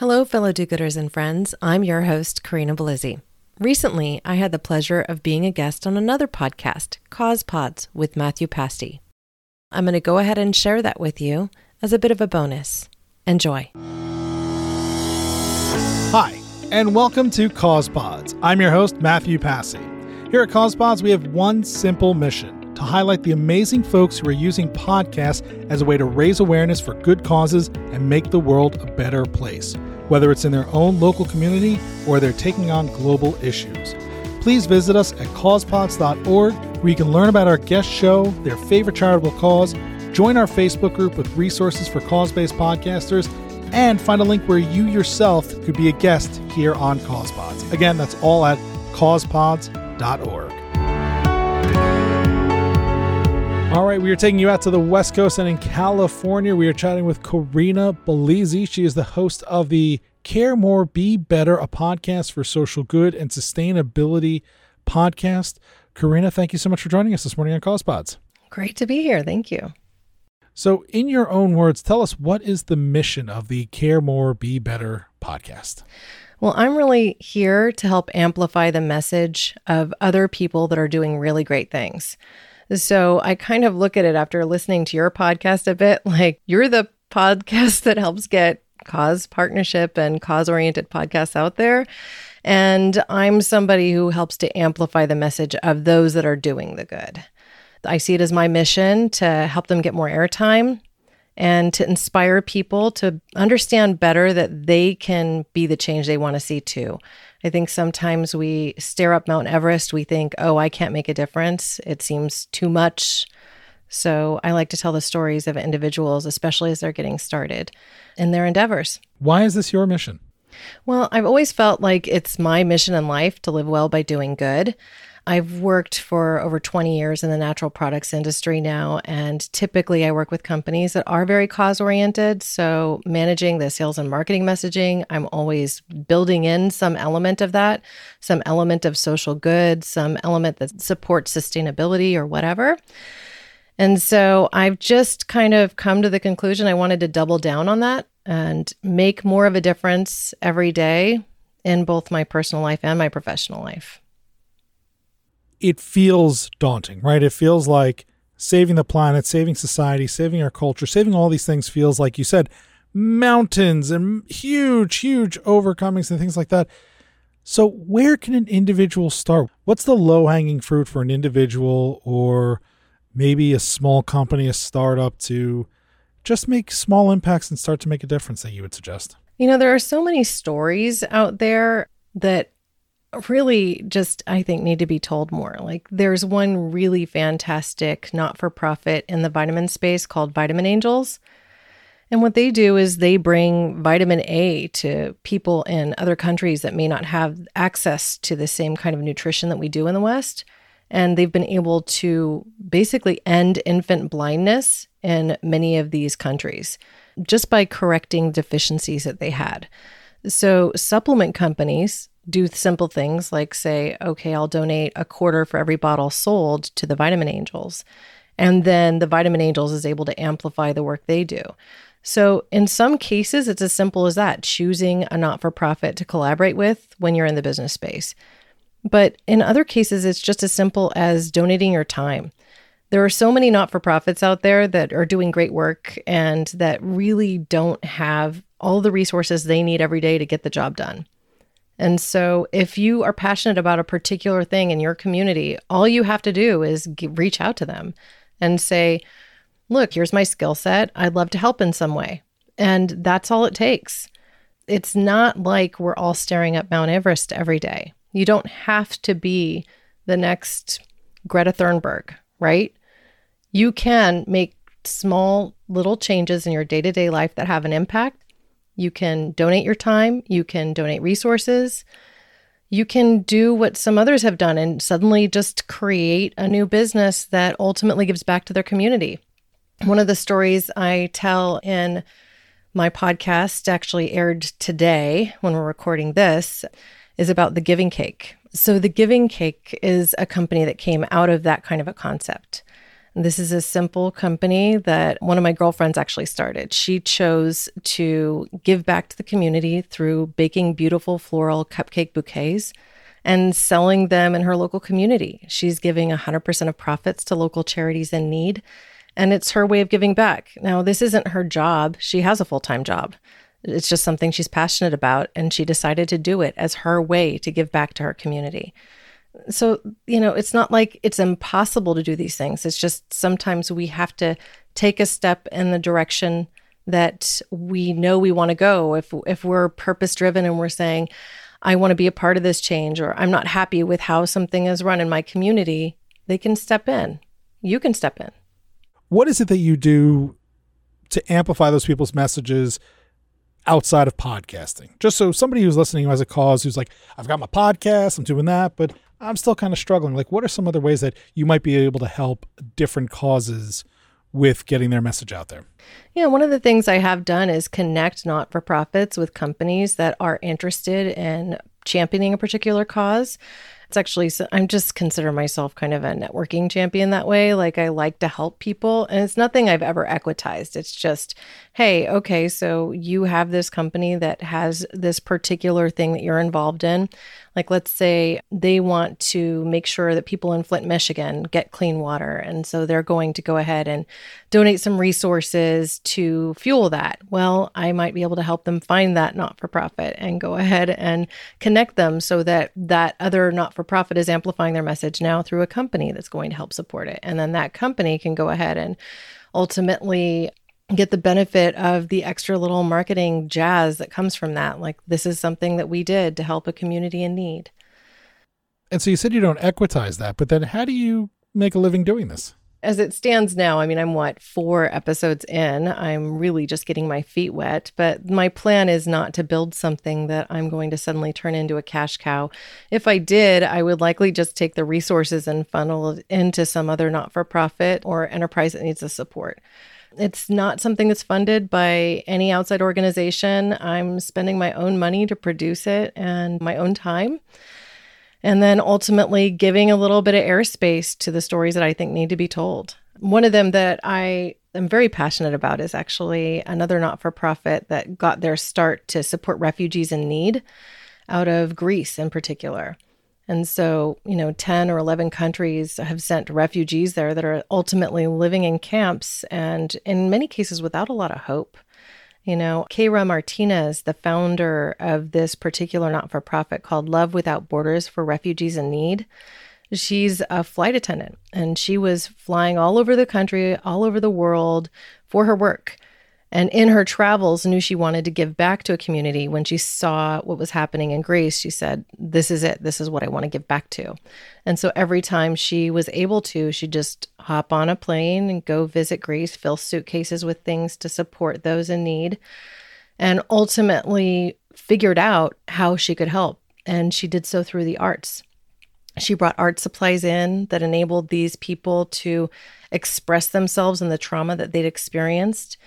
Hello, fellow do gooders and friends. I'm your host, Corinna Bellizzi. Recently, I had the pleasure of being a guest on another podcast, Cause Pods, with Matthew Passy. I'm going to go ahead and share that with you as a bit of a bonus. Enjoy. Hi, and welcome to Cause Pods. I'm your host, Matthew Passy. Here at Cause Pods, we have one simple mission to highlight the amazing folks who are using podcasts as a way to raise awareness for good causes and make the world a better place, whether it's in their own local community or they're taking on global issues. Please visit us at causepods.org where you can learn about our guest show, their favorite charitable cause, join our Facebook group with resources for cause based podcasters, and find a link where you yourself could be a guest here on CausePods. Again, that's all at causepods.org. All right, we are taking you out to the West Coast and in California. We are chatting with Corinna Bellizzi. She is the host of the Care More, Be Better, a podcast for social good and sustainability podcast. Karina, thank you so much for joining us this morning on CausePods. Great to be here. Thank you. So, in your own words, tell us what is the mission of the Care More, Be Better podcast? Well, I'm really here to help amplify the message of other people that are doing really great things. So I kind of look at it after listening to your podcast a bit like you're the podcast that helps get cause partnership and cause oriented podcasts out there. And I'm somebody who helps to amplify the message of those that are doing the good. I see it as my mission to help them get more airtime and to inspire people to understand better that they can be the change they want to see too. I think sometimes we stare up Mount Everest, we think, oh, I can't make a difference. It seems too much. So I like to tell the stories of individuals, especially as they're getting started in their endeavors. Why is this your mission? Well, I've always felt like it's my mission in life to live well by doing good. I've worked for over 20 years in the natural products industry now, and typically I work with companies that are very cause oriented. So, managing the sales and marketing messaging, I'm always building in some element of that, some element of social good, some element that supports sustainability or whatever. And so, I've just kind of come to the conclusion I wanted to double down on that and make more of a difference every day in both my personal life and my professional life it feels daunting, right? It feels like saving the planet, saving society, saving our culture, saving all these things feels like you said, mountains and huge, huge overcomings and things like that. So, where can an individual start? What's the low hanging fruit for an individual or maybe a small company, a startup to just make small impacts and start to make a difference that you would suggest? You know, there are so many stories out there that really just, I think, need to be told more. Like, there's one really fantastic not for profit in the vitamin space called Vitamin Angels. And what they do is they bring vitamin A to people in other countries that may not have access to the same kind of nutrition that we do in the West. And they've been able to basically end infant blindness in many of these countries just by correcting deficiencies that they had. So, supplement companies do simple things like say, okay, I'll donate a quarter for every bottle sold to the Vitamin Angels. And then the Vitamin Angels is able to amplify the work they do. So, in some cases, it's as simple as that choosing a not for profit to collaborate with when you're in the business space. But in other cases, it's just as simple as donating your time. There are so many not for profits out there that are doing great work and that really don't have all the resources they need every day to get the job done. And so, if you are passionate about a particular thing in your community, all you have to do is g- reach out to them and say, Look, here's my skill set. I'd love to help in some way. And that's all it takes. It's not like we're all staring at Mount Everest every day. You don't have to be the next Greta Thunberg, right? You can make small little changes in your day to day life that have an impact you can donate your time, you can donate resources, you can do what some others have done and suddenly just create a new business that ultimately gives back to their community. One of the stories I tell in my podcast actually aired today when we're recording this is about the Giving Cake. So, the Giving Cake is a company that came out of that kind of a concept. This is a simple company that one of my girlfriends actually started. She chose to give back to the community through baking beautiful floral cupcake bouquets and selling them in her local community. She's giving 100% of profits to local charities in need, and it's her way of giving back. Now, this isn't her job, she has a full time job. It's just something she's passionate about, and she decided to do it as her way to give back to her community so you know it's not like it's impossible to do these things. It's just sometimes we have to take a step in the direction that we know we want to go. If if we're purpose driven and we're saying i want to be a part of this change or i'm not happy with how something is run in my community they can step in. You can step in. What is it that you do to amplify those people's messages outside of podcasting? Just so somebody who's listening who has a cause who's like i've got my podcast i'm doing that but I'm still kind of struggling. Like, what are some other ways that you might be able to help different causes with getting their message out there? Yeah, one of the things I have done is connect not for profits with companies that are interested in championing a particular cause. It's actually, I'm just consider myself kind of a networking champion that way. Like I like to help people, and it's nothing I've ever equitized. It's just, hey, okay, so you have this company that has this particular thing that you're involved in. Like, let's say they want to make sure that people in Flint, Michigan get clean water. And so they're going to go ahead and donate some resources to fuel that. Well, I might be able to help them find that not for profit and go ahead and connect them so that that other not for profit is amplifying their message now through a company that's going to help support it. And then that company can go ahead and ultimately get the benefit of the extra little marketing jazz that comes from that. Like, this is something that we did to help a community in need. And so you said you don't equitize that, but then how do you make a living doing this? As it stands now, I mean, I'm what, four episodes in. I'm really just getting my feet wet. But my plan is not to build something that I'm going to suddenly turn into a cash cow. If I did, I would likely just take the resources and funnel it into some other not for profit or enterprise that needs the support. It's not something that's funded by any outside organization. I'm spending my own money to produce it and my own time. And then ultimately giving a little bit of airspace to the stories that I think need to be told. One of them that I am very passionate about is actually another not for profit that got their start to support refugees in need out of Greece in particular. And so, you know, 10 or 11 countries have sent refugees there that are ultimately living in camps and in many cases without a lot of hope. You know, Kayra Martinez, the founder of this particular not for profit called Love Without Borders for Refugees in Need, she's a flight attendant and she was flying all over the country, all over the world for her work and in her travels knew she wanted to give back to a community. When she saw what was happening in greece she said this is it. This is what i want to give back to. And so every time she was able to she'd just hop on a plane and go visit greece fill suitcases with things to support those in need and ultimately figured out how she could help. And she did so through the arts. She brought art supplies in that enabled these people to express themselves in the trauma that they'd experienced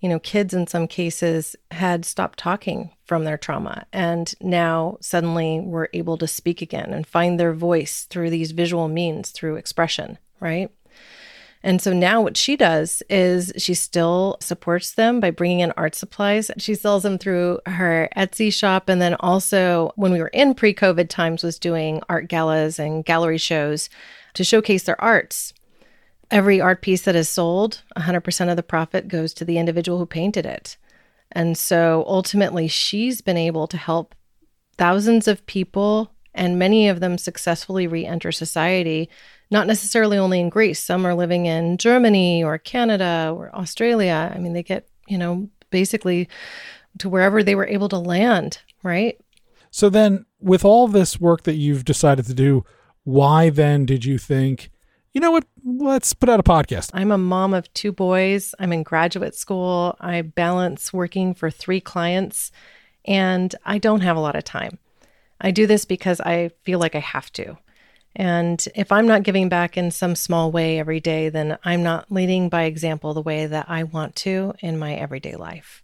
you know, kids in some cases had stopped talking from their trauma and now suddenly were able to speak again and find their voice through these visual means, through expression, right? And so now what she does is she still supports them by bringing in art supplies. She sells them through her Etsy shop. And then also, when we were in pre COVID times, was doing art galas and gallery shows to showcase their arts. Every art piece that is sold, 100% of the profit goes to the individual who painted it. And so ultimately, she's been able to help thousands of people and many of them successfully re enter society, not necessarily only in Greece. Some are living in Germany or Canada or Australia. I mean, they get, you know, basically to wherever they were able to land, right? So then, with all this work that you've decided to do, why then did you think you know what? Let's put out a podcast. I'm a mom of two boys. I'm in graduate school. I balance working for three clients, and I don't have a lot of time. I do this because I feel like I have to. And if I'm not giving back in some small way every day, then I'm not leading by example the way that I want to in my everyday life.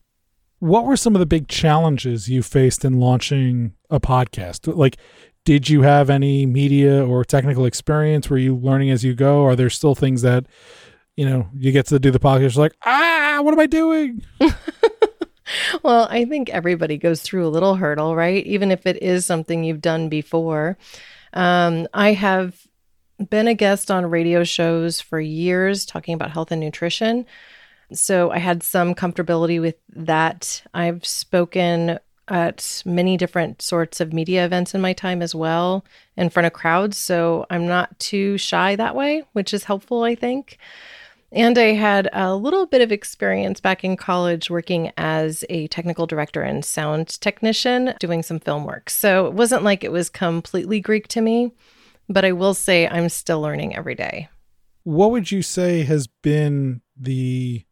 What were some of the big challenges you faced in launching a podcast? Like, did you have any media or technical experience? Were you learning as you go? Are there still things that you know, you get to do the podcast, like, ah, what am I doing? well, I think everybody goes through a little hurdle, right? Even if it is something you've done before. Um, I have been a guest on radio shows for years talking about health and nutrition. So I had some comfortability with that. I've spoken at many different sorts of media events in my time as well in front of crowds. So I'm not too shy that way, which is helpful, I think. And I had a little bit of experience back in college working as a technical director and sound technician doing some film work. So it wasn't like it was completely Greek to me, but I will say I'm still learning every day. What would you say has been the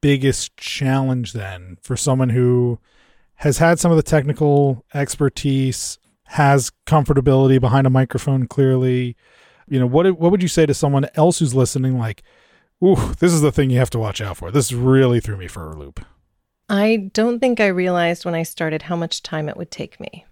biggest challenge then for someone who has had some of the technical expertise, has comfortability behind a microphone clearly? You know, what what would you say to someone else who's listening like Ooh, this is the thing you have to watch out for. This really threw me for a loop. I don't think I realized when I started how much time it would take me.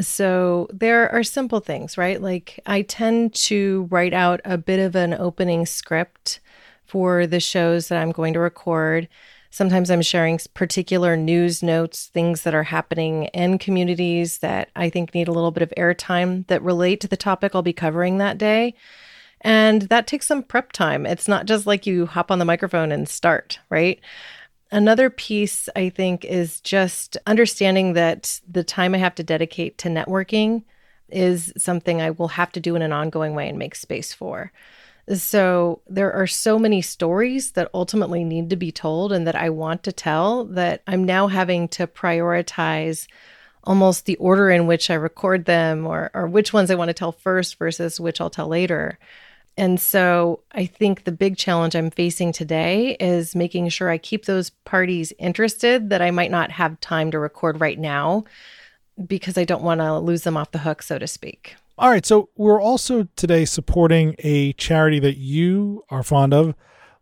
So there are simple things, right? Like I tend to write out a bit of an opening script for the shows that I'm going to record. Sometimes I'm sharing particular news notes, things that are happening in communities that I think need a little bit of airtime that relate to the topic I'll be covering that day. And that takes some prep time. It's not just like you hop on the microphone and start, right? Another piece, I think, is just understanding that the time I have to dedicate to networking is something I will have to do in an ongoing way and make space for. So there are so many stories that ultimately need to be told and that I want to tell that I'm now having to prioritize almost the order in which I record them or, or which ones I want to tell first versus which I'll tell later. And so I think the big challenge I'm facing today is making sure I keep those parties interested that I might not have time to record right now because I don't want to lose them off the hook, so to speak. All right. So we're also today supporting a charity that you are fond of,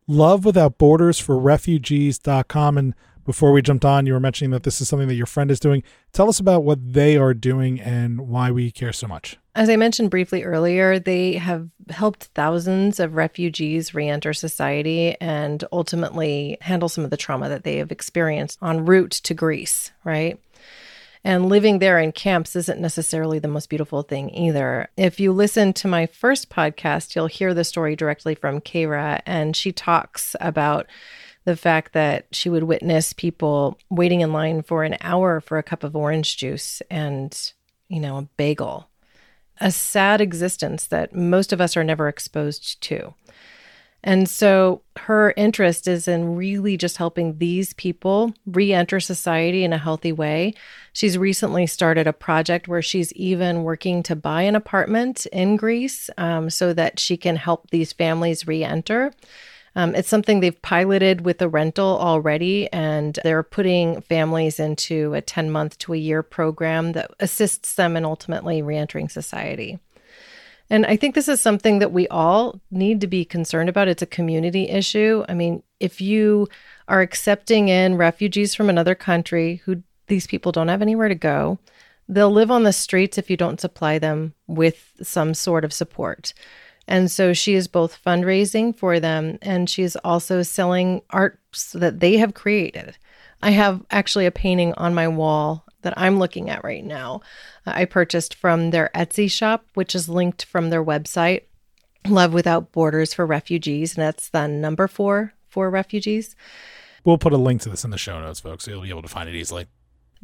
Love Without Borders for Refugees.com. And before we jumped on, you were mentioning that this is something that your friend is doing. Tell us about what they are doing and why we care so much. As I mentioned briefly earlier, they have helped thousands of refugees reenter society and ultimately handle some of the trauma that they have experienced en route to Greece, right? And living there in camps isn't necessarily the most beautiful thing either. If you listen to my first podcast, you'll hear the story directly from Kara, and she talks about the fact that she would witness people waiting in line for an hour for a cup of orange juice and, you know, a bagel. A sad existence that most of us are never exposed to. And so her interest is in really just helping these people re enter society in a healthy way. She's recently started a project where she's even working to buy an apartment in Greece um, so that she can help these families re enter. Um, it's something they've piloted with a rental already, and they're putting families into a 10 month to a year program that assists them in ultimately reentering society. And I think this is something that we all need to be concerned about. It's a community issue. I mean, if you are accepting in refugees from another country who these people don't have anywhere to go, they'll live on the streets if you don't supply them with some sort of support. And so she is both fundraising for them and she's also selling arts that they have created. I have actually a painting on my wall that I'm looking at right now. Uh, I purchased from their Etsy shop, which is linked from their website, Love Without Borders for Refugees. And that's the number four for refugees. We'll put a link to this in the show notes, folks. So you'll be able to find it easily.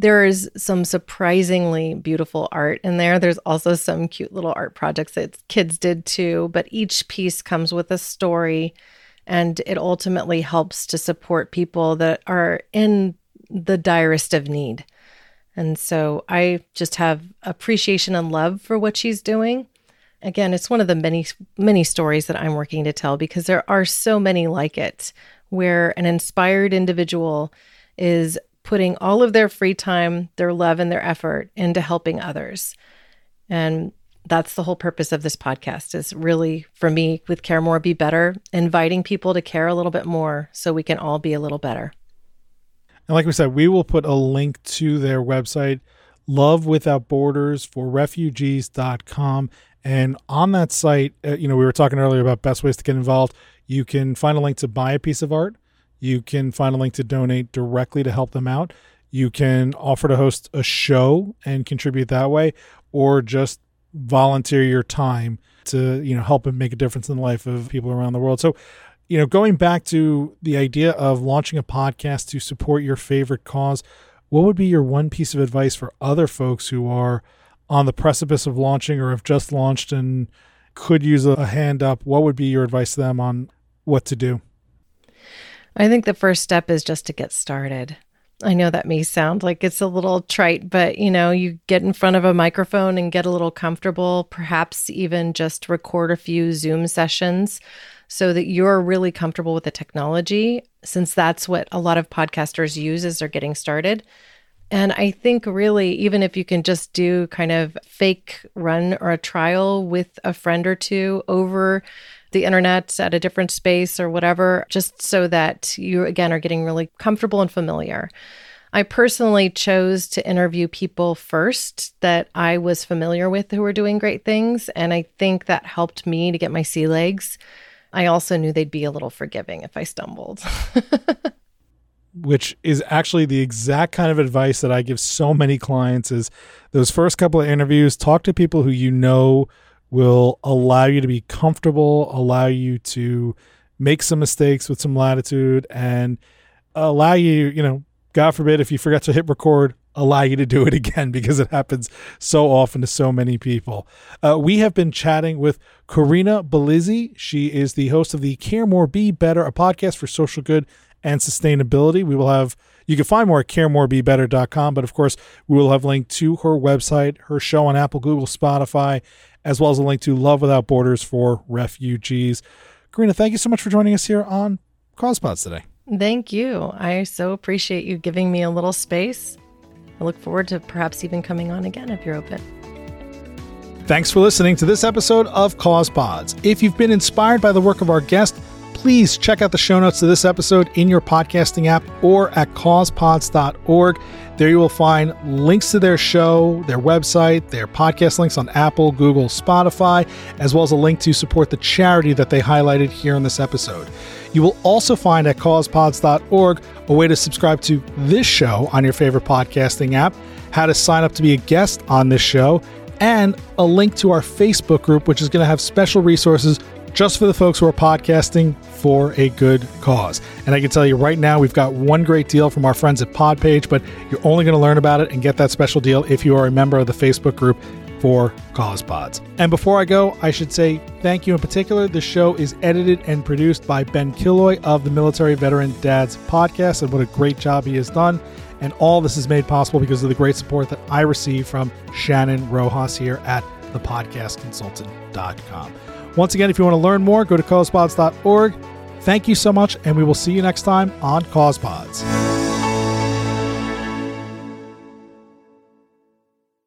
There is some surprisingly beautiful art in there. There's also some cute little art projects that kids did too, but each piece comes with a story and it ultimately helps to support people that are in the direst of need. And so I just have appreciation and love for what she's doing. Again, it's one of the many, many stories that I'm working to tell because there are so many like it where an inspired individual is putting all of their free time, their love, and their effort into helping others. And that's the whole purpose of this podcast is really for me with care more be better inviting people to care a little bit more so we can all be a little better and like we said we will put a link to their website Love Without Borders for refugees.com. And on that site, uh, you know, we were talking earlier about best ways to get involved. You can find a link to buy a piece of art. You can find a link to donate directly to help them out. You can offer to host a show and contribute that way, or just volunteer your time to, you know, help and make a difference in the life of people around the world. So, you know, going back to the idea of launching a podcast to support your favorite cause, what would be your one piece of advice for other folks who are on the precipice of launching or have just launched and could use a hand up? What would be your advice to them on what to do? I think the first step is just to get started. I know that may sound like it's a little trite, but you know, you get in front of a microphone and get a little comfortable, perhaps even just record a few Zoom sessions so that you're really comfortable with the technology, since that's what a lot of podcasters use as they're getting started. And I think really, even if you can just do kind of fake run or a trial with a friend or two over the internet at a different space or whatever, just so that you again are getting really comfortable and familiar. I personally chose to interview people first that I was familiar with who were doing great things. And I think that helped me to get my sea legs. I also knew they'd be a little forgiving if I stumbled. which is actually the exact kind of advice that I give so many clients is those first couple of interviews talk to people who you know will allow you to be comfortable, allow you to make some mistakes with some latitude, and allow you, you know, God forbid, if you forget to hit record, allow you to do it again because it happens so often to so many people. Uh, we have been chatting with Corinna Bellizzi. She is the host of the Care More Be Better, a podcast for social good and sustainability. We will have you can find more at caremorebebetter.com, but of course, we will have linked to her website, her show on Apple, Google, Spotify, as well as a link to Love Without Borders for refugees. Corinna, thank you so much for joining us here on CausePods today. Thank you. I so appreciate you giving me a little space. I look forward to perhaps even coming on again if you're open. Thanks for listening to this episode of Cause Pods. If you've been inspired by the work of our guest, please check out the show notes to this episode in your podcasting app or at causepods.org. There you will find links to their show, their website, their podcast links on Apple, Google, Spotify, as well as a link to support the charity that they highlighted here in this episode. You will also find at causepods.org a way to subscribe to this show on your favorite podcasting app, how to sign up to be a guest on this show, and a link to our Facebook group, which is going to have special resources just for the folks who are podcasting for a good cause. And I can tell you right now, we've got one great deal from our friends at Podpage, but you're only going to learn about it and get that special deal if you are a member of the Facebook group for CausePods. And before I go, I should say thank you in particular. The show is edited and produced by Ben Killoy of the Military Veteran Dads podcast, and what a great job he has done. And all this is made possible because of the great support that I receive from Shannon Rojas here at thepodcastconsultant.com. Once again, if you want to learn more, go to causepods.org. Thank you so much, and we will see you next time on CausePods.